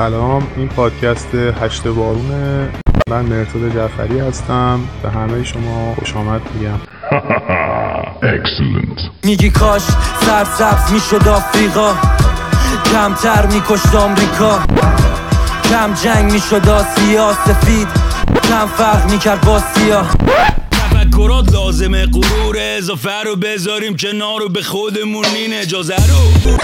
سلام این پادکست هشت بارونه. من مرتضی جعفری هستم. به همه شما خوش آمد میگم. میگی کاش سر سبز می‌شد آفریقا. کمتر میکشت آمریکا. کم جنگ می‌شد آسیا. سفید کم فرق می‌کرد با سیا تفکرات لازمه غرور اضافه رو بذاریم کنار رو به خودمون این اجازه رو.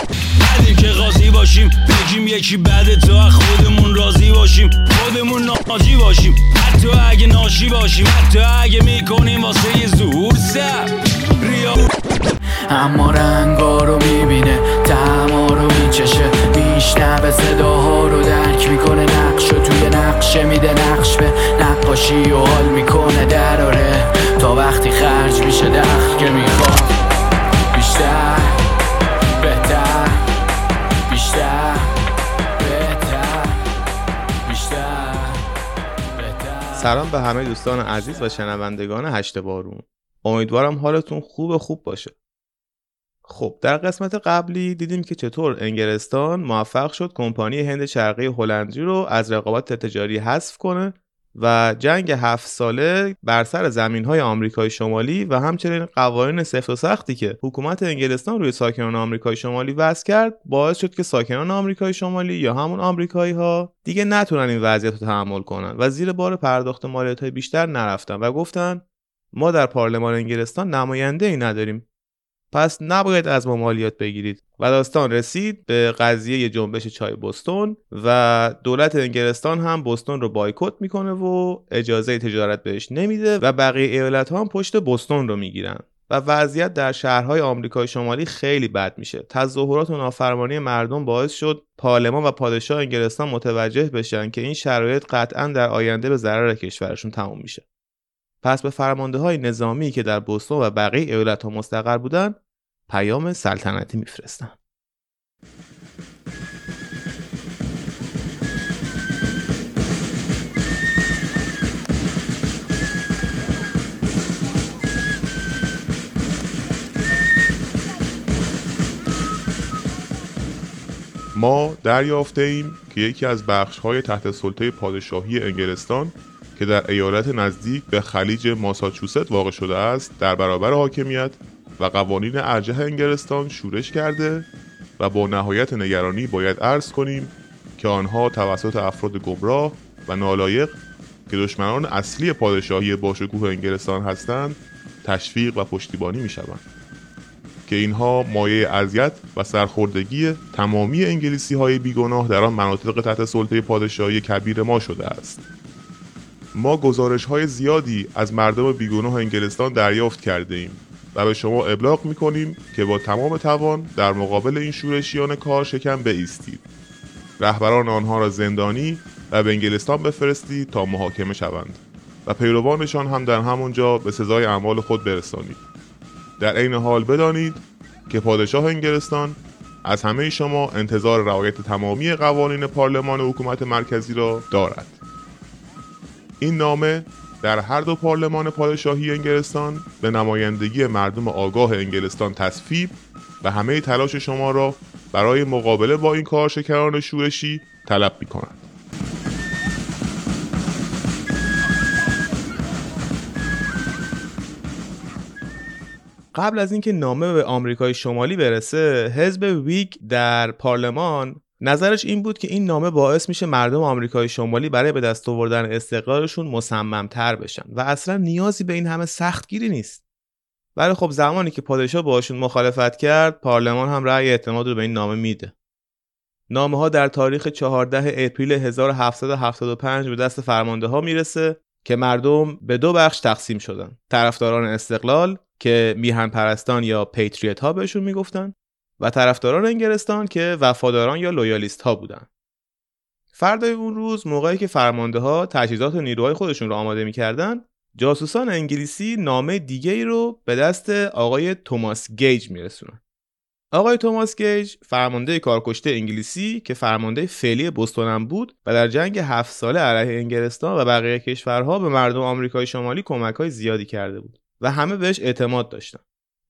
ندیم که قاضی باشیم بگیم یکی بعد تو خودمون راضی باشیم. خودمون ناجی باشیم. حتی اگه ناشی باشیم حتی اگه می‌کنیم واسه یه ظهور سر اما رنگا رو می‌بینه دما رو میچشه. میشنوه صداها رو درک می‌کنه. نقش رو توی نقشه میده نقش به نقاشی و حال می‌کنه. دراره تا وقتی خرج میشه دخل که می‌خواد. سلام به همه دوستان عزیز و شنوندگان هشت بارون امیدوارم حالتون خوب خوب باشه. خب در قسمت قبلی دیدیم که چطور انگلستان موفق شد کمپانی هند شرقی هلندی رو از رقابت تجاری حذف کنه و جنگ هفت ساله بر سر زمین های آمریکای شمالی و همچنین قوانین سفت و سختی که حکومت انگلستان روی ساکنان آمریکای شمالی وضع کرد باعث شد که ساکنان آمریکای شمالی یا همون آمریکایی ها دیگه نتونن این وضعیت رو تحمل کنن و زیر بار پرداخت مالیات های بیشتر نرفتن و گفتن ما در پارلمان انگلستان نماینده ای نداریم. پس نباید از ما مالیات بگیرید. و داستان رسید به قضیه جنبش چای بستون و دولت انگلستان هم بستون رو بایکوت می‌کنه و اجازه تجارت بهش نمیده و بقیه ایالت ها هم پشت بستون رو می‌گیرن. و وضعیت در شهرهای آمریکای شمالی خیلی بد میشه. تظاهرات و نافرمانی مردم باعث شد پارلمان و پادشاه انگلستان متوجه بشن که این شرایط قطعا در آینده به ضرر کشورشون تموم میشه. پس به فرمانده های نظامی که در بوستون و بقیه ایالت ها مستقر بودن پیام سلطنتی میفرستن ما دریافته ایم که یکی از بخش های تحت سلطه پادشاهی انگلستان که در ایالت نزدیک به خلیج ماساچوست واقع شده است در برابر حاکمیت و قوانین ارجه انگلستان شورش کرده و با نهایت نگرانی باید عرض کنیم که آنها توسط افراد گمراه و نالایق که دشمنان اصلی پادشاهی باشکوه انگلستان هستند تشویق و پشتیبانی می شوند که اینها مایه اذیت و سرخوردگی تمامی انگلیسی های بیگناه در آن مناطق تحت سلطه پادشاهی کبیر ما شده است. ما گزارش های زیادی از مردم بیگناه انگلستان دریافت کرده ایم و به شما ابلاغ می کنیم که با تمام توان در مقابل این شورشیان کار شکم بایستید. رهبران آنها را زندانی و به انگلستان بفرستید تا محاکمه شوند و پیروانشان هم در همونجا به سزای اعمال خود برسانید. در عین حال بدانید که پادشاه انگلستان از همه شما انتظار رعایت تمامی قوانین پارلمان و حکومت مرکزی را دارد. این نامه در هر دو پارلمان پادشاهی انگلستان به نمایندگی مردم آگاه انگلستان تصفیب و همه تلاش شما را برای مقابله با این کارشکران شورشی طلب می کند. قبل از اینکه نامه به آمریکای شمالی برسه حزب ویگ در پارلمان نظرش این بود که این نامه باعث میشه مردم آمریکای شمالی برای به دست آوردن استقلالشون مصممتر بشن و اصلا نیازی به این همه سختگیری نیست. ولی خب زمانی که پادشاه باشون مخالفت کرد پارلمان هم رأی اعتماد رو به این نامه میده. نامه ها در تاریخ 14 اپریل 1775 به دست فرمانده ها می‌رسه که مردم به دو بخش تقسیم شدن. طرفداران استقلال که میهن پرستان یا پیتریت ها بهشون می‌گفتن و طرفداران انگلستان که وفاداران یا Loyalist ها بودن. فردای اون روز موقعی که فرمانده ها تجهیزات و نیروهای خودشون رو آماده می‌کردن جاسوسان انگلیسی نامه دیگه ای رو به دست آقای توماس گیج میرسونن. آقای توماس گیج فرمانده کارکشته انگلیسی که فرمانده فعلی بوستون هم بود و در جنگ هفت ساله علیه انگلستان و بقیه کشورها به مردم آمریکای شمالی کمک های زیادی کرده بود و همه بهش اعتماد داشتن.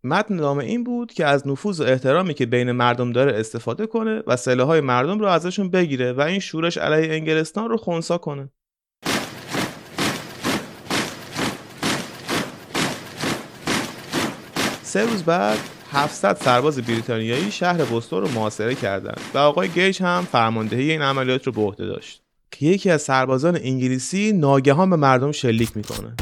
متن نامه این بود که از نفوذ و احترامی که بین مردم داره استفاده کنه و سلاحهای مردم رو ازشون بگیره و این شورش علیه انگلستان رو خونسا کنه. سه روز بعد 700 سرباز بریتانیایی شهر بوستون رو محاصره کردند و آقای گیج هم فرماندهی این عملیات رو به عهده داشت. که یکی از سربازان انگلیسی ناگهان به مردم شلیک می‌کنه.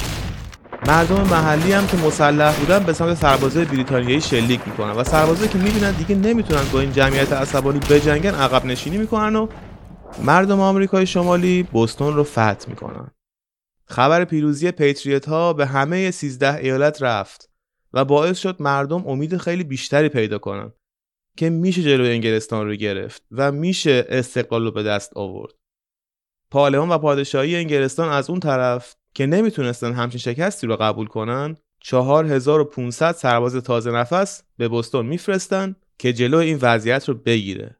مردم محلی هم که مسلح بودن به سمت سربازای بریتانیایی شلیک می‌کنن و سربازایی که می‌بینن دیگه نمی‌تونن با این جمعیت عصبانی بجنگن عقب نشینی می‌کنن و مردم آمریکای شمالی بوستون رو فتح می‌کنن خبر پیروزی پیتریت ها به همه 13 ایالت رفت و باعث شد مردم امید خیلی بیشتری پیدا کنن که میشه جلوی انگلستان رو گرفت و میشه استقلال رو به دست آورد. پارلمان و پادشاهی انگلستان از اون طرف که نمی‌تونستن همچین شکستی رو قبول کنن 4500 سرباز تازه نفس به بستون میفرستن که جلو این وضعیت رو بگیره.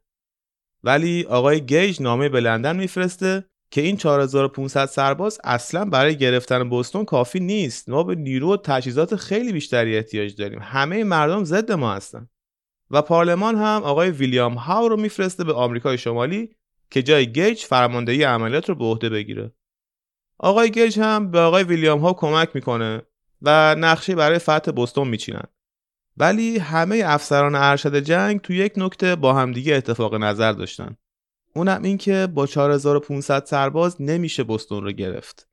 ولی آقای گیج نامه به لندن میفرسته که این 4500 سرباز اصلا برای گرفتن بوستون کافی نیست. ما به نیرو و تجهیزات خیلی بیشتری احتیاج داریم. همه مردم ضد ما هستن. و پارلمان هم آقای ویلیام هاو رو میفرسته به آمریکای شمالی که جای گیج فرماندهی عملیات رو به عهده بگیره. آقای گیج هم به آقای ویلیام هاو کمک می‌کنه و نقشه برای فتح بوستون میچینن ولی همه افسران ارشد جنگ تو یک نکته با همدیگه اتفاق نظر داشتن اونم این که با 4500 سرباز نمیشه بستون رو گرفت.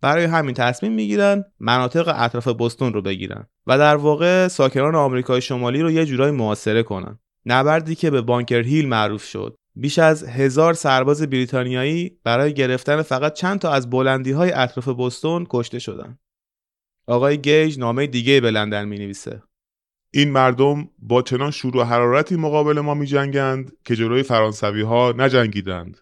برای همین تصمیم می‌گیرن مناطق اطراف بستون رو بگیرن و در واقع ساکنان آمریکای شمالی رو یه جورایی محاصره کنن. نبردی که به بانکر هیل معروف شد. بیش از هزار سرباز بریتانیایی برای گرفتن فقط چند تا از بلندی های اطراف بستون کشته شدن. آقای گیج نامه دیگه به لندن می نویسه. این مردم با چنان شور و حرارتی مقابل ما می جنگند که جلوی فرانسوی ها نجنگیدند.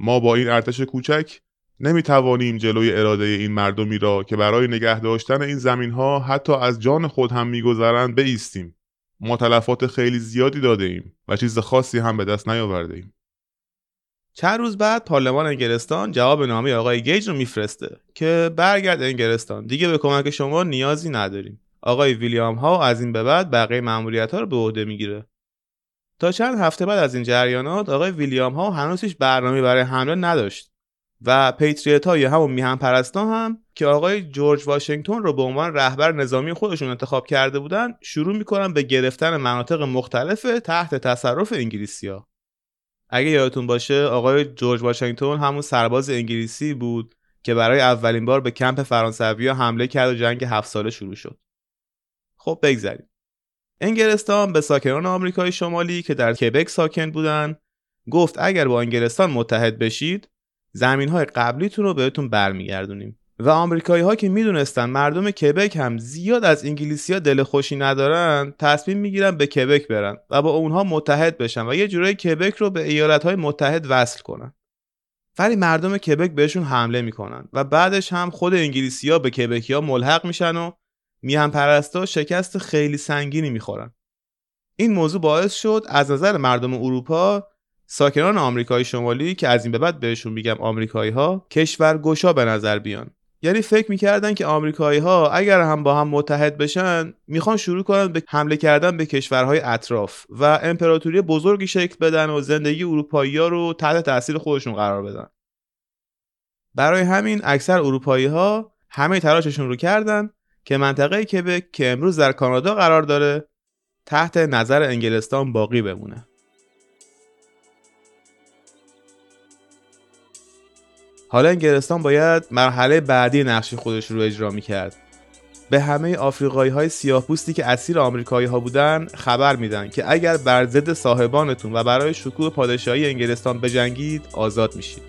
ما با این ارتش کوچک نمی توانیم جلوی اراده این مردمی را که برای نگه داشتن این زمین ها حتی از جان خود هم میگذرند بایستیم. ما تلفات خیلی زیادی داده ایم و چیز خاصی هم به دست نیاورده ایم. چند روز بعد پارلمان انگلستان جواب نامه آقای گیج رو میفرسته که برگرد انگلستان دیگه به کمک شما نیازی نداریم. آقای ویلیام ها از این به بعد بقیه مأموریت ها رو به عهده می‌گیره تا چند هفته بعد از این جریانات آقای ویلیام ها هنوز هیچ برنامه برای حمله نداشت و پیتریت ها یا همون میهن پرستا هم که آقای جورج واشنگتن رو به عنوان رهبر نظامی خودشون انتخاب کرده بودن شروع می‌کنن به گرفتن مناطق مختلف تحت تصرف انگلیسیا. اگه یادتون باشه آقای جورج واشنگتن همون سرباز انگلیسی بود که برای اولین بار به کمپ فرانسوی حمله کرد و جنگ هفت ساله شروع شد. خب بگذریم. انگلستان به ساکنان آمریکای شمالی که در کبک ساکن بودن گفت اگر با انگلستان متحد بشید زمین های قبلیتون رو بهتون برمیگردونیم. و آمریکایی ها که می‌دونستن مردم کبک هم زیاد از انگلیسی ها دل خوشی ندارن تصمیم می‌گیرن به کبک برن و با اونها متحد بشن و یه جورایی کبک رو به ایالت های متحد وصل کنن. ولی مردم کبک بهشون حمله می‌کنن و بعدش هم خود انگلیسی ها به کبکی ها ملحق میشن و میهن پرستا شکست خیلی سنگینی می‌خورن. این موضوع باعث شد از نظر مردم اروپا ساکنان آمریکای شمالی که از این به بعد بهشون میگم آمریکایی ها کشور گشا به نظر بیان. یعنی فکر می‌کردن که آمریکایی ها اگر هم با هم متحد بشن می‌خوان شروع کنن به حمله کردن به کشورهای اطراف و امپراتوری بزرگی شکل بدن و زندگی اروپایی ها رو تحت تاثیر خودشون قرار بدن. برای همین اکثر اروپایی ها همه تلاششون رو کردن که منطقه کبک که امروز در کانادا قرار داره تحت نظر انگلستان باقی بمونه. حالا انگلستان باید مرحله بعدی نقش خودش رو اجرا می‌کرد به همه آفریقایی های سیاه پوستی که اسیر آمریکایی ها بودن خبر میدن که اگر بر ضد صاحبانتون و برای شکوه پادشاهی انگلستان بجنگید آزاد میشید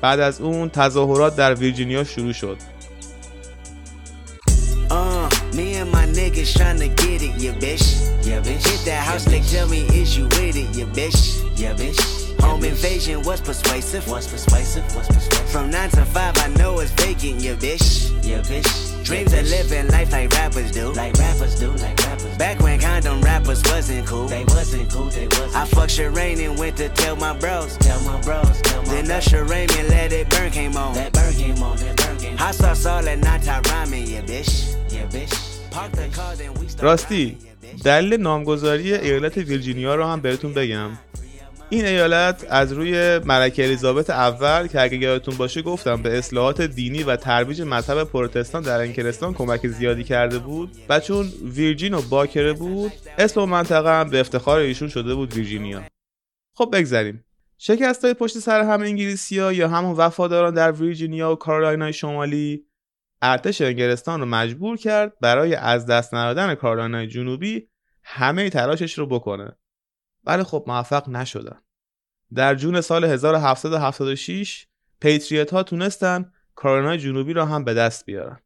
بعد از اون تظاهرات در ویرجینیا شروع شد niggas tryna get it, yeah, bitch. Yeah, bitch. Hit that house, yeah, tell me, is you with it, yeah, bitch. Yeah, bitch. Home invasion was persuasive. Was persuasive. Was persuasive. From nine to five, I know it's vacant, yeah, bitch. Yeah, bitch. Dreams of living life like rappers do. Like rappers do, like rappers. Back when condom rappers wasn't cool. They wasn't cool, they wasn't. I fucked Shireen and went to tell my bros. Tell my bros, tell my Then Usher Raymond let it burn came on. That burn came on, that burn came on. Hot sauce all that night, I rhyming, yeah, bitch. Yeah, bitch. راستی دلیل نامگذاری ایالت ویرجینیا رو هم بهتون بگم این ایالت از روی ملکه الیزابت اول که اگه یادتون باشه گفتم به اصلاحات دینی و ترویج مذهب پروتستان در انگلستان کمک زیادی کرده بود و چون ویرجین و باکره بود اسم و منطقه هم به افتخار ایشون شده بود ویرجینیا. خب بگذریم. شکست های پشت سر هم انگلیسیا یا همون وفاداران در ویرجینیا و کارولینای شمالی ارتش انگلستان رو مجبور کرد برای از دست ندادن کارولینای جنوبی همه تلاشش رو بکنه. ولی خب موفق نشدن. در جون سال 1776 پیتریت ها تونستن کارولینای جنوبی را هم به دست بیارن.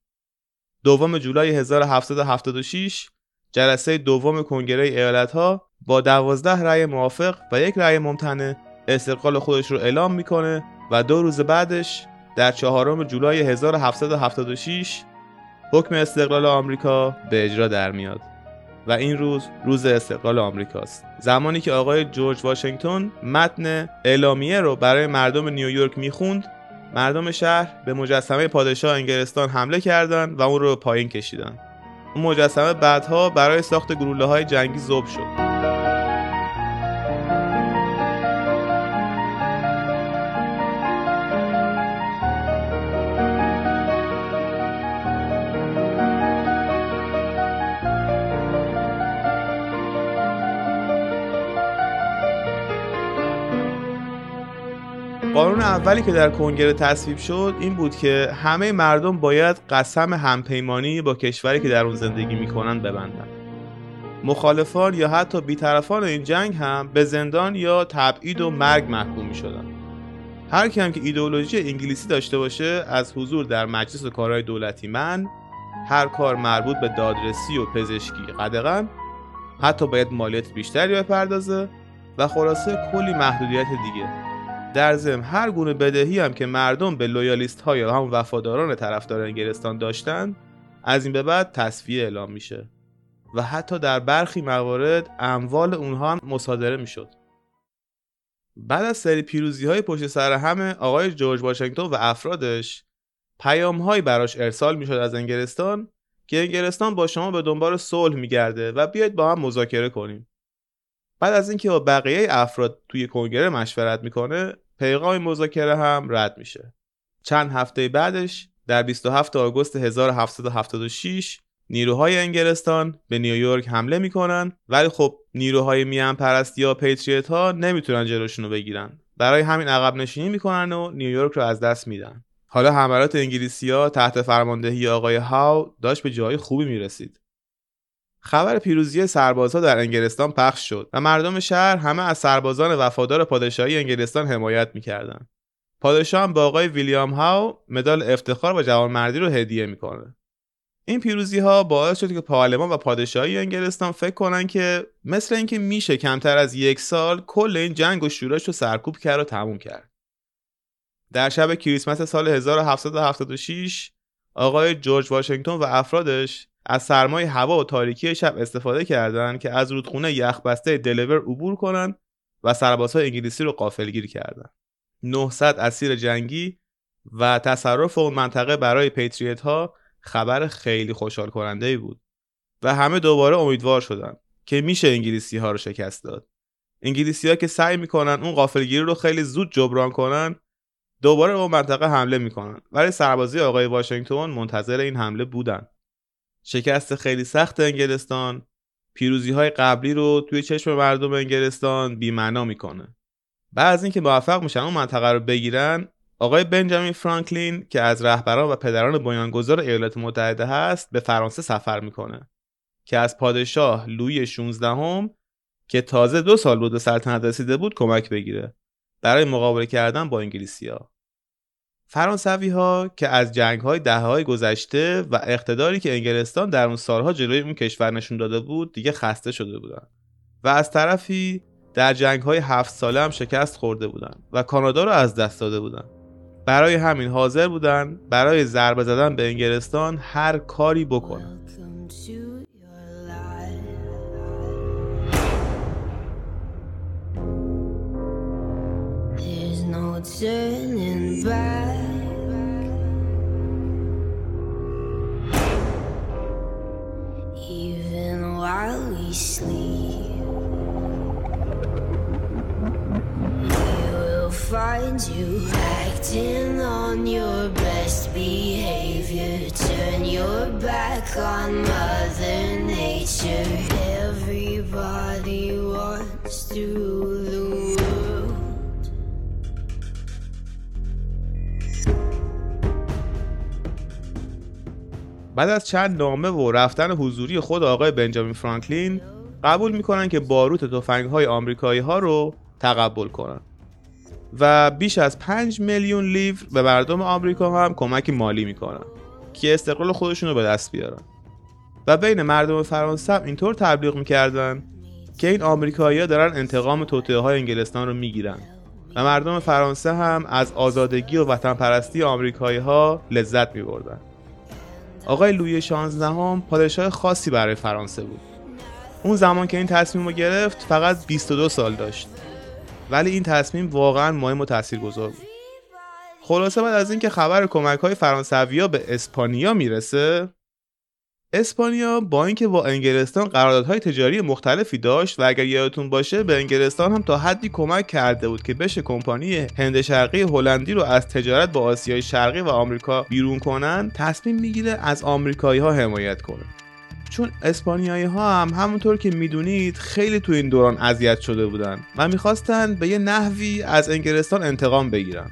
دوم جولای 1776 جلسه دوم کنگره ایالت ها با دوازده رأی موافق و یک رأی ممتنع استقلال خودش رو اعلام می‌کنه و دو روز بعدش در چهارم جولای 1776 حکم استقلال آمریکا به اجرا در میاد. و این روز روز استقلال آمریکاست. زمانی که آقای جورج واشنگتن متن اعلامیه رو برای مردم نیویورک می‌خوند مردم شهر به مجسمه پادشاه انگلستان حمله کردند و اون رو پایین کشیدن. اون مجسمه بعدها برای ساخت گلوله های جنگی ذوب شد. قانون اولی که در کنگره تصویب شد این بود که همه مردم باید قسم همپیمانی با کشوری که در اون زندگی می‌کنن ببندن مخالفان یا حتی بیطرفان این جنگ هم به زندان یا تبعید و مرگ محکوم می شدن. هر کی هم که ایدئولوژی انگلیسی داشته باشه از حضور در مجلس و کارهای دولتی من هر کار مربوط به دادرسی و پزشکی قدغن حتی باید مالیات بیشتری بپردازه و خلاصه کلی محدودیت دیگه در ضمن هر گونه بدهی هم که مردم به لویالیست ها یا هم وفاداران طرفدار انگلستان داشتن از این به بعد تصفیه اعلام میشه و حتی در برخی موارد اموال اونها هم مصادره می‌شد. بعد از سری پیروزی های پشت سر همه آقای جورج واشنگتن و افرادش پیام هایی براش ارسال می‌شد از انگلستان که انگلستان با شما به دنبال صلح میگرده و بیاید با هم مذاکره کنیم. بعد از اینکه با بقیه افراد توی کنگره مشورت می‌کنه پیغام مذاکره هم رد میشه. چند هفته بعدش در 27 آگوست 1776 نیروهای انگلستان به نیویورک حمله می‌کنن ولی خب نیروهای میان پرست یا پیتریت ها نمی‌تونن جلوشون رو بگیرن. برای همین عقب نشینی می‌کنن و نیویورک رو از دست میدن. حالا حملات انگلیسی ها تحت فرماندهی آقای هاو داشت به جای خوبی می‌رسید. خبر پیروزی سربازها در انگلستان پخش شد و مردم شهر همه از سربازان وفادار پادشاهی انگلستان حمایت می‌کردند. پادشاه هم با آقای ویلیام هاو مدال افتخار و جوانمردی رو هدیه می‌کنه. این پیروزی ها باعث شد که پارلمان و پادشاهی انگلستان فکر کنن که مثل اینکه میشه کمتر از یک سال کل این جنگ و شورش رو سرکوب کرد و تموم کرد. در شب کریسمس سال 1776 آقای جورج واشنگتن و افرادش از سرمای هوا و تاریکی شب استفاده کردند که از رودخونه یخبسته دلور عبور کنند و سربازهای انگلیسی رو قافلگیر کردند. 900 اسیر جنگی و تصرف اون منطقه برای پیتریت ها خبر خیلی خوشحال کننده ای بود و همه دوباره امیدوار شدند که میشه انگلیسی ها رو شکست داد. انگلیسی ها که سعی می‌کنن اون قافلگیری رو خیلی زود جبران کنن دوباره به منطقه حمله می‌کنن ولی سربازی آقای واشنگتن منتظر این حمله بودن شکست خیلی سخت انگلستان. پیروزی های قبلی رو توی چشم مردم انگلستان بیمعنا می‌کنه. بعد از اینکه موفق میشن اون منطقه رو بگیرن آقای بنجامین فرانکلین که از رهبران و پدران بنیانگذار ایالات متحده هست به فرانسه سفر می‌کنه. که از پادشاه لوی 16 هم که تازه دو سال بود به سلطنت رسیده بود کمک بگیره. برای مقابله کردن با انگلیسیا فرانسوی ها که از جنگ های ده های گذشته و اقتداری که انگلستان در اون سالها جلوی اون کشور نشون داده بود دیگه خسته شده بودن. و از طرفی در جنگ های هفت ساله هم شکست خورده بودن و کانادا رو از دست داده بودن. برای همین حاضر بودن برای ضربه زدن به انگلستان هر کاری بکنن. Turning back. while we sleep. We will find you acting on your best behavior. Turn your back on Mother Nature. Everybody wants to lose. بعد از چند نامه و رفتن حضوری خود آقای بنجامین فرانکلین قبول می‌کنن که باروت تفنگ های آمریکایی ها رو تقبل کنن. و بیش از 5 میلیون لیور به مردم آمریکا هم کمک مالی می‌کنن که استقلال خودشون رو به دست بیارن. و بین مردم فرانسه هم اینطور تبلیغ می‌کردن که این آمریکایی‌ها دارن انتقام توطئه های انگلستان رو می‌گیرن و مردم فرانسه هم از آزادگی و وطن پرستی آمریکایی ها لذت میبردن. آقای لویی 16 هم پادشاه خاصی برای فرانسه بود. اون زمان که این تصمیم رو گرفت فقط 22 سال داشت. ولی این تصمیم واقعا مهم و تاثیرگذار بود. خلاصه بعد از اینکه خبر کمک های فرانسویا به اسپانیا می‌رسه اسپانیا با اینکه با انگلستان قراردادهای تجاری مختلفی داشت و اگر یادتون باشه به انگلستان هم تا حدی کمک کرده بود که بشه کمپانی هند شرقی هلندی رو از تجارت با آسیای شرقی و آمریکا بیرون کنن تصمیم می‌گیره از آمریکایی ها حمایت کنه چون اسپانیایی ها هم همونطور که می‌دونید خیلی تو این دوران اذیت شده بودن و می‌خواستن به یه نحوی از انگلستان انتقام بگیرن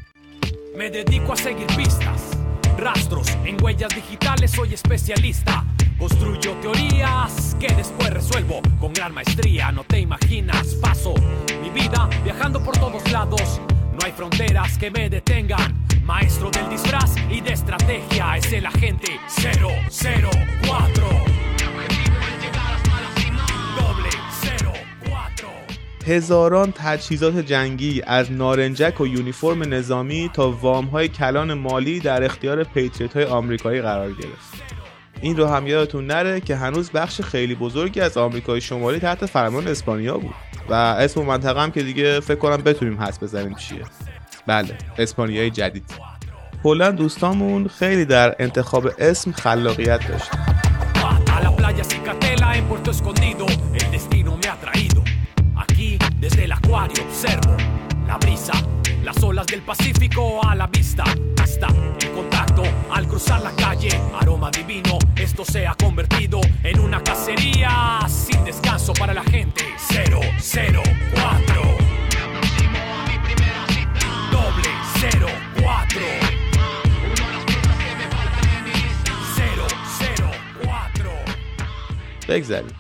rastros en huellas digitales, soy especialista. Construyo teorías que después resuelvo con gran maestría. No te imaginas, paso mi vida viajando por todos lados. No hay fronteras que me detengan. Maestro del disfraz y de estrategia es el agente 004. Doble 04. هزاران تجهیزات جنگی از نارنجک و یونیفرم نظامی تا وام های کلان مالی در اختیار پیتریت های آمریکایی قرار گرفت این رو هم یادتون نره که هنوز بخش خیلی بزرگی از آمریکای شمالی تحت فرمان اسپانیا بود. و اسم منطقه هم که دیگه فکر کنم بتونیم حس بزنیم چیه. بله اسپانیای جدید. کلا دوستامون خیلی در انتخاب اسم خلاقیت داشت las olas del Pacífico a la vista. Hasta cruzar la calle, aroma divino. Esto se ha convertido en una cacería sin descanso para la gente. 004. Doble 04. 004. بگذریم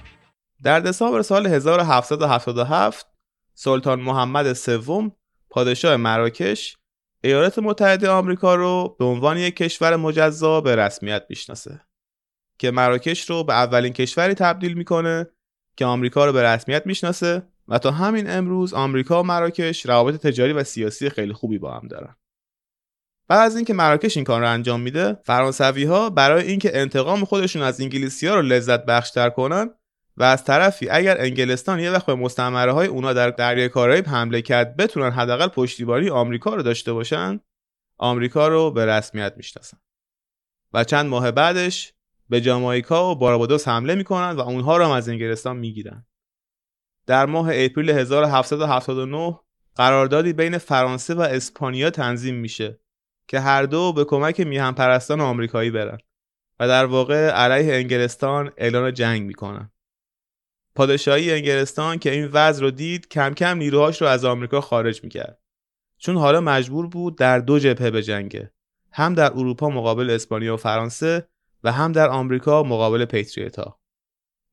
در دسامبر سال 1777 سلطان محمد سوم پادشاه مراکش ایالات متحده آمریکا رو به عنوان یک کشور مجزا به رسمیت می‌شناسه که مراکش رو به اولین کشوری تبدیل می‌کنه که آمریکا رو به رسمیت می‌شناسه و تا همین امروز آمریکا و مراکش روابط تجاری و سیاسی خیلی خوبی با هم دارن. بعد از اینکه مراکش این کار رو انجام میده فرانسوی ها برای اینکه انتقام خودشون از انگلیسی ها رو لذت بخشتر کنن و از طرفی اگر انگلستان یه وقت به مستعمره های اونا در دریای کارائیب حمله کرد بتونن حداقل پشتیبانی آمریکا رو داشته باشن آمریکا رو به رسمیت می‌شناسن. و چند ماه بعدش به جامائیکا و باربادوس حمله می‌کنن و اونها رو هم از انگلستان می‌گیرن. در ماه اپریل 1779 قراردادی بین فرانسه و اسپانیا تنظیم میشه که هر دو به کمک میهن پرستان آمریکایی برن و در واقع علیه انگلستان اعلان جنگ می‌کنن. پادشاهی انگلستان که این وضع رو دید کم کم نیروهاش رو از آمریکا خارج می‌کرد. چون حالا مجبور بود در دو جبهه بجنگه هم در اروپا مقابل اسپانیا و فرانسه و هم در آمریکا مقابل پیتریتا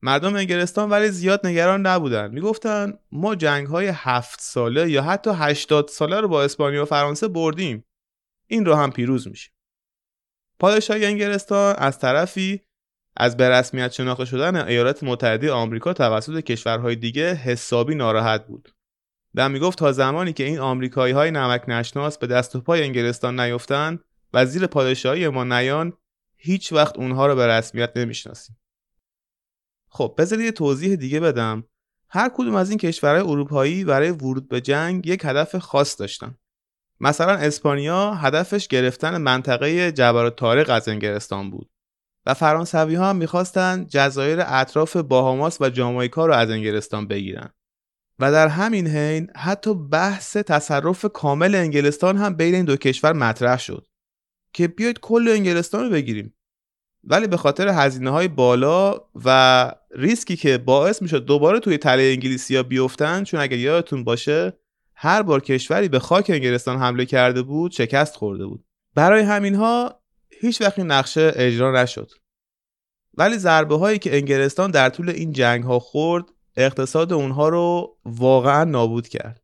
مردم انگلستان ولی زیاد نگران نبودن. می‌گفتن ما جنگ های هفت ساله یا حتی هشتاد ساله رو با اسپانیا و فرانسه بردیم. این رو هم پیروز میشیم. پادشاهی انگلستان از طرفی از به رسمیت شناخته شدن ایالات متحده آمریکا توسط کشورهای دیگه حسابی ناراحت بود. و می‌گفت تا زمانی که این آمریکایی های نمک نشناس به دست و پای انگلستان نیفتن و زیر پادشاهی ما نیان هیچ وقت اونها رو به رسمیت نمی‌شناسیم. خب بذارید یه توضیح دیگه بدم. هر کدوم از این کشورهای اروپایی برای ورود به جنگ یک هدف خاص داشتن. مثلا اسپانیا هدفش گرفتن منطقه جبل طارق از انگلستان بود. و فرانسوی ها هم می‌خواستن جزایر اطراف باهاماس و جامائیکا رو از انگلستان بگیرن. و در همین حین حتی بحث تصرف کامل انگلستان هم بین این دو کشور مطرح شد که بیاید کل انگلستان رو بگیریم. ولی به خاطر هزینه های بالا و ریسکی که باعث می‌شد دوباره توی تله انگلیسی ها بیفتن چون اگر یادتون باشه هر بار کشوری به خاک انگلستان حمله کرده بود شکست خورده بود. برای همینها هیچ وقت این نقشه اجرا نشد ولی ضربه هایی که انگلستان در طول این جنگ ها خورد اقتصاد اونها رو واقعا نابود کرد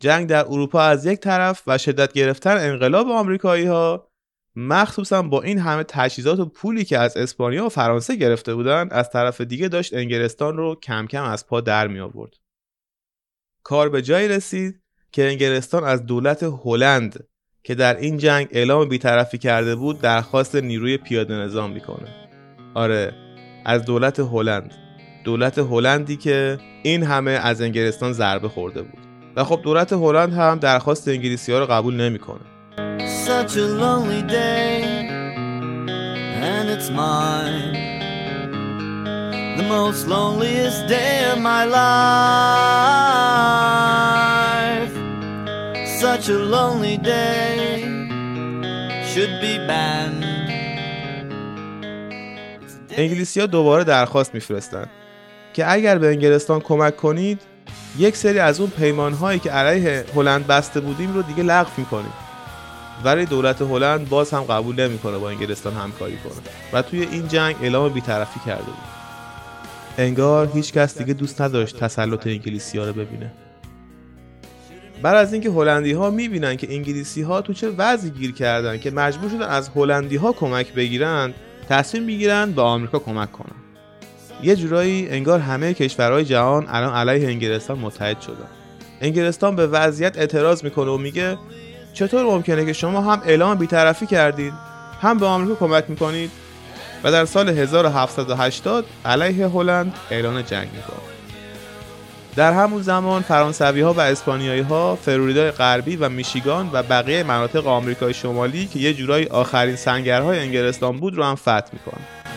جنگ در اروپا از یک طرف و شدت گرفتن انقلاب آمریکایی ها مخصوصا با این همه تجهیزات و پولی که از اسپانیا و فرانسه گرفته بودن از طرف دیگه داشت انگلستان رو کم کم از پا در می آورد. کار به جایی رسید که انگلستان از دولت هلند که در این جنگ اعلام بیطرفی کرده بود درخواست نیروی پیاده نظام می‌کنه. آره از دولت هلند دولت هلندی که این همه از انگلستان ضربه خورده بود و خب دولت هلند هم درخواست انگلیسی ها رو قبول نمی‌کنه. The most loneliest day of my life. Such a lonely day should be banned. انگلیسی ها دوباره درخواست میفرستن که اگر به انگلستان کمک کنید یک سری از اون پیمان هایی که علیه هلند بسته بودیم رو دیگه لغو می‌کنیم. ولی دولت هلند باز هم قبول نمی‌کنه با انگلستان همکاری کنه و توی این جنگ اعلام بیطرفی کرده بود. انگار هیچ کس دیگه دوست نداشت تسلط انگلیسی ها رو ببینه. بعد از اینکه هلندی ها می‌بینن که انگلیسی ها تو چه وضعی گیر کردن که مجبور شدن از هلندی ها کمک بگیرن تصمیم می‌گیرن به آمریکا کمک کنن. یه جورایی انگار همه کشورهای جهان الان علیه انگلستان متحد شدن. انگلستان به وضعیت اعتراض می‌کنه و میگه چطور ممکنه که شما هم اعلام بیطرفی کردید هم به آمریکا کمک می‌کنید؟ و در سال 1780 علیه هلند اعلان جنگ می‌کنه. در همون زمان فرانسوی ها و اسپانیایی ها غربی و میشیگان و بقیه مناطق آمریکای شمالی که یه جورایی آخرین سنگرهای انگلستان بود رو هم فتح می‌کنن.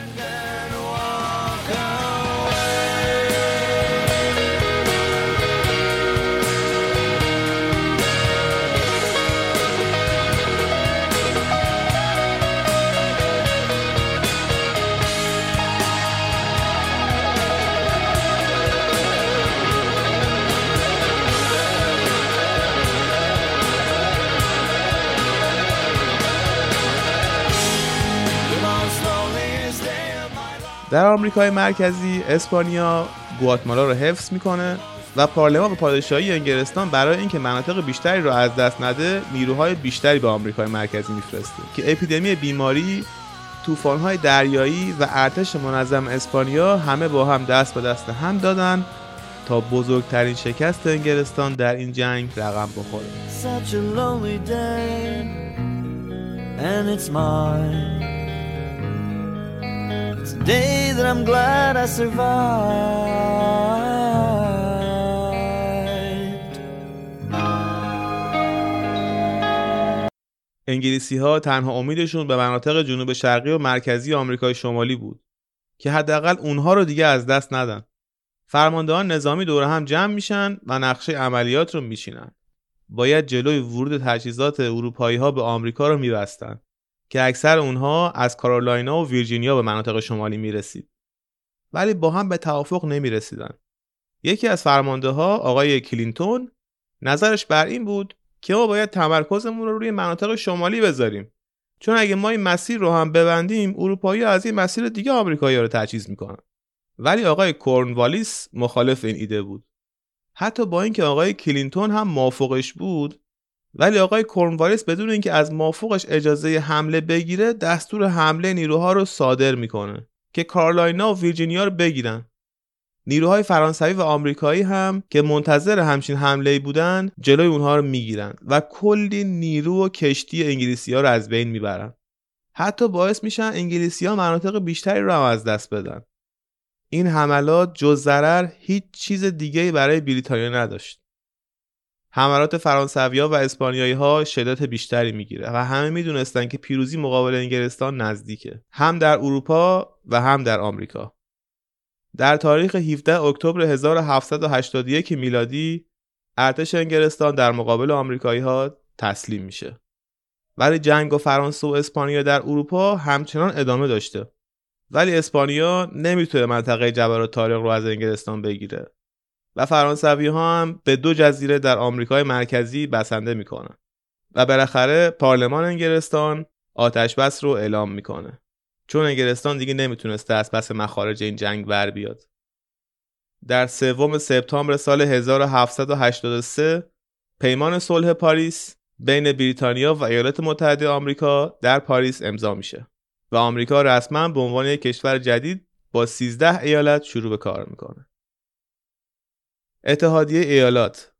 در آمریکای مرکزی اسپانیا گواتمالا رو حفظ می‌کنه و پارلمان و پادشاهی انگلستان برای اینکه مناطق بیشتری رو از دست نده نیروهای بیشتری به آمریکای مرکزی میفرسته که اپیدمی بیماری طوفان‌های دریایی و ارتش منظم اسپانیا همه با هم دست به دست هم دادن تا بزرگترین شکست انگلستان در این جنگ رقم بخوره. Day that I'm glad I survived. انگلیسی ها تنها امیدشون به مناطق جنوب شرقی و مرکزی آمریکای شمالی بود که حداقل اونها رو دیگه از دست ندن. فرماندهان نظامی دور هم جمع میشن و نقشه عملیات رو میچینن. باید جلوی ورود تجهیزات اروپایی ها به آمریکا رو میبستن که اکثر اونها از کارولاینا و ویرجینیا به مناطق شمالی می‌رسید. ولی با هم به توافق نمی‌رسیدن. یکی از فرمانده ها آقای کلینتون نظرش بر این بود که ما باید تمرکزمون رو روی مناطق شمالی بذاریم چون اگه ما این مسیر رو هم ببندیم اروپایی از این مسیر دیگه آمریکایی رو تجهیز می‌کنن ولی آقای کورنوالیس مخالف این ایده بود حتی با اینکه آقای کلینتون هم موافقش بود ولی آقای کورنوالیس بدون اینکه از موافقش اجازه حمله بگیره دستور حمله نیروها رو صادر می‌کنه که کارلاینا و ویرجینیا رو بگیرن. نیروهای فرانسوی و آمریکایی هم که منتظر همچین حمله بودن جلوی اونها رو می‌گیرن و کلی نیرو و کشتی انگلیسی ها رو از بین می‌برن. حتی باعث میشن انگلیسی ها مناطق بیشتری رو هم از دست بدن. این حملات جز ضرر هیچ چیز دیگه برای بریتانیا نداشت. حملات فرانسویا و اسپانیایی ها شدت بیشتری می‌گیره و همه می‌دونستن که پیروزی مقابل انگلستان نزدیکه هم در اروپا و هم در آمریکا در تاریخ 17 اکتبر 1781 میلادی ارتش انگلستان در مقابل آمریکایی ها تسلیم میشه. ولی جنگ و فرانسه و اسپانیا در اروپا همچنان ادامه داشته. ولی اسپانیا نمی‌تونه منطقه جبل تاریخ رو از انگلستان بگیره و فرانسوی ها هم به دو جزیره در آمریکای مرکزی بسنده می‌کنن و بالاخره پارلمان انگلستان آتش بس رو اعلام می‌کنه چون انگلستان دیگه نمی‌تونسته از پس مخارج این جنگ بر بیاد در سوم سپتامبر سال 1783 پیمان صلح پاریس بین بریتانیا و ایالات متحده آمریکا در پاریس امضا میشه و آمریکا رسما به عنوان یک کشور جدید با 13 ایالت شروع به کار می‌کنه. اتحادیه ایالات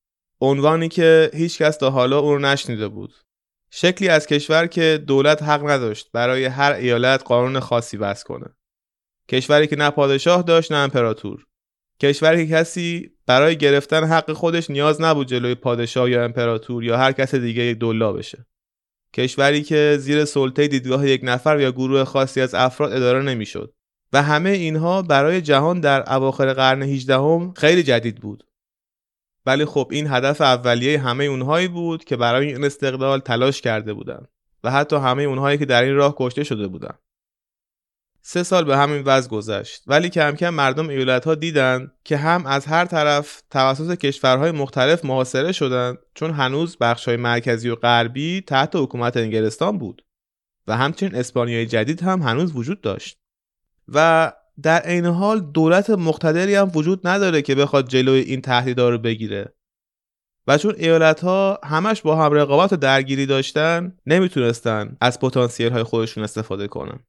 عنوانی که هیچ کس تا حالا اون رو نشنیده بود. شکلی از کشور که دولت حق نداشت برای هر ایالت قانون خاصی وضع کنه. کشوری که نه پادشاه داشت نه امپراتور. کشوری که کسی برای گرفتن حق خودش نیاز نبود جلوی پادشاه یا امپراتور یا هر کس دیگه یک دلا بشه. کشوری که زیر سلطه دیدگاه یک نفر یا گروه خاصی از افراد اداره نمی‌شد و همه اینها برای جهان در اواخر قرن 18 هم خیلی جدید بود. ولی خب این هدف اولیه همه اونهایی بود که برای این استقلال تلاش کرده بودند و حتی همه اونهایی که در این راه کشته شده بودند. سه سال به همین وضع گذشت ولی کم کم مردم ایالت ها دیدن که هم از هر طرف توسط کشورهای مختلف محاصره شدند چون هنوز بخش مرکزی و غربی تحت حکومت انگلستان بود و همچنین اسپانیای جدید هم هنوز وجود داشت و در عین حال دولت مقتدری هم وجود نداره که بخواد جلوی این تهدیدها رو بگیره. و چون ایالت ها همش با هم رقابت و درگیری داشتن نمی‌تونستن از پتانسیل های خودشون استفاده کنن.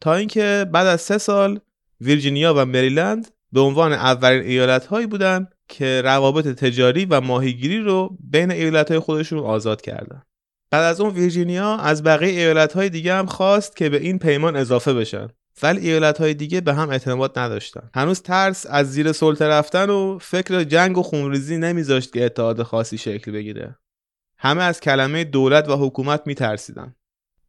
تا اینکه بعد از سه سال ویرجینیا و مریلند به عنوان اولین ایالت هایی بودند که روابط تجاری و ماهیگیری رو بین ایالت های خودشون آزاد کردند. بعد از اون ویرجینیا از بقیه ایالت های دیگه هم خواست که به این پیمان اضافه بشن. ولی ایالت های دیگه به هم اعتماد نداشتن. هنوز ترس از زیر سلطه رفتن و فکر جنگ و خونریزی نمیذاشت که اتحاد خاصی شکل بگیره. همه از کلمه دولت و حکومت میترسیدن.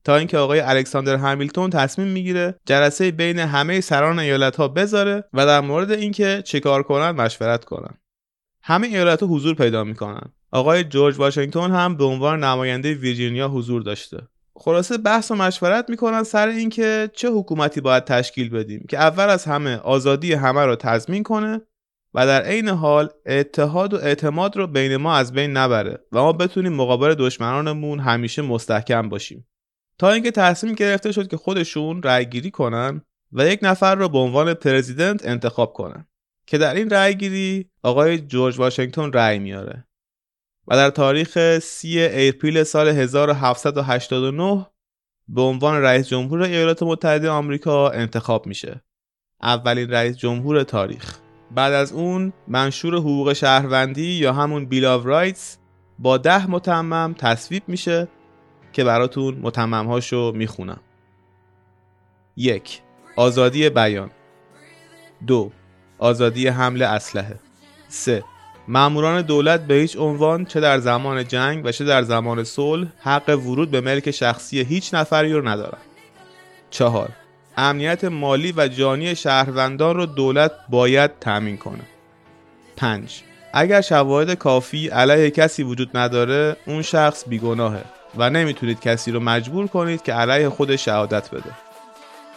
تا اینکه آقای الکساندر همیلتون تصمیم می‌گیره جلسه بین همه سران ایالت ها بذاره و در مورد اینکه چیکار کنن مشورت کنن. همه ایالت ها حضور پیدا می‌کنن. آقای جورج واشنگتن هم به عنوان نماینده ویرجینیا حضور داشته. خلاصه بحث و مشورت می‌کنن سر اینکه چه حکومتی باید تشکیل بدیم که اول از همه آزادی همه رو تضمین کنه و در عین حال اتحاد و اعتماد رو بین ما از بین نبره و ما بتونیم مقابل دشمنانمون همیشه مستحکم باشیم. تا اینکه تصمیم گرفته شد که خودشون رأی گیری کنن و یک نفر رو به عنوان پرزیدنت انتخاب کنن که در این رأی گیری آقای جورج واشنگتن رأی میاره. و در تاریخ 3 اپریل سال 1789 به عنوان رئیس جمهور ایالات متحده آمریکا انتخاب میشه. اولین رئیس جمهور تاریخ. بعد از اون منشور حقوق شهروندی یا همون Bill of Rights با ده متمم تصویب میشه که براتون متممهاشو می‌خونم. یک آزادی بیان. دو آزادی حمل اسلحه. سه ماموران دولت به هیچ عنوان چه در زمان جنگ و چه در زمان صلح حق ورود به ملک شخصی هیچ نفری رو ندارن. چهار امنیت مالی و جانی شهروندان رو دولت باید تأمین کنه. پنج اگر شواهد کافی علیه کسی وجود نداره اون شخص بیگناهه و نمی‌تونید کسی رو مجبور کنید که علیه خود شهادت بده.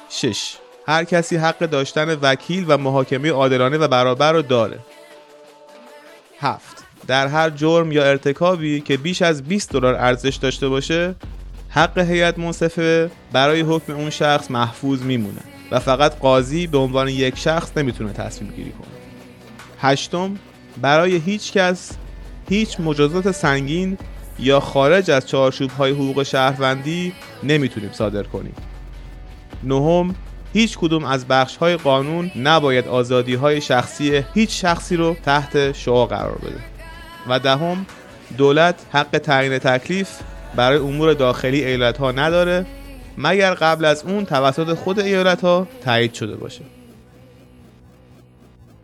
6. هر کسی حق داشتن وکیل و محاکمه عادلانه و برابر رو داره. 7. در هر جرم یا ارتکابی که بیش از 20 دلار ارزش داشته باشه حق هیئت منصفه برای حکم اون شخص محفوظ میمونه و فقط قاضی به عنوان یک شخص نمی‌تونه تصمیم گیری کنه هشتم برای هیچ کس هیچ مجازات سنگین یا خارج از چارچوب های حقوق شهروندی نمی‌تونیم صادر کنیم نهم هیچ کدوم از بخش های قانون نباید آزادی های شخصی هیچ شخصی رو تحت شعا قرار بده. و دهم دولت حق تعیین تکلیف برای امور داخلی ایالت ها نداره مگر قبل از اون توسط خود ایالت ها تایید شده باشه.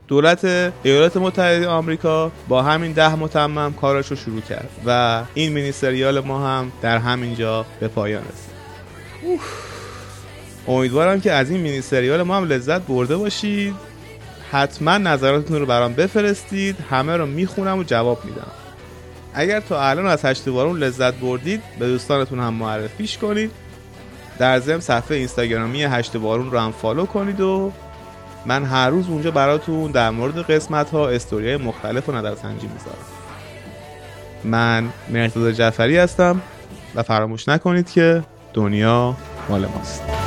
دولت ایالات متحده آمریکا با همین ده متمم کارش رو شروع کرد و این مینیستریال ما هم در همینجا به پایان رسید. امیدوارم که از این مینیستریال ما هم لذت برده باشید. حتما نظراتتون رو برام بفرستید. همه رو می‌خونم و جواب میدم. اگر تا الان از هشت بارون لذت بردید به دوستانتون هم معرفیش کنید. در ضمن صفحه اینستاگرامی هشت بارون رو هم فالو کنید و من هر روز اونجا براتون در مورد قسمت ها استوریای مختلف و نظرسنجی می‌ذارم. من مرتضی جعفری هستم و فراموش نکنید که دنیا مال ماست.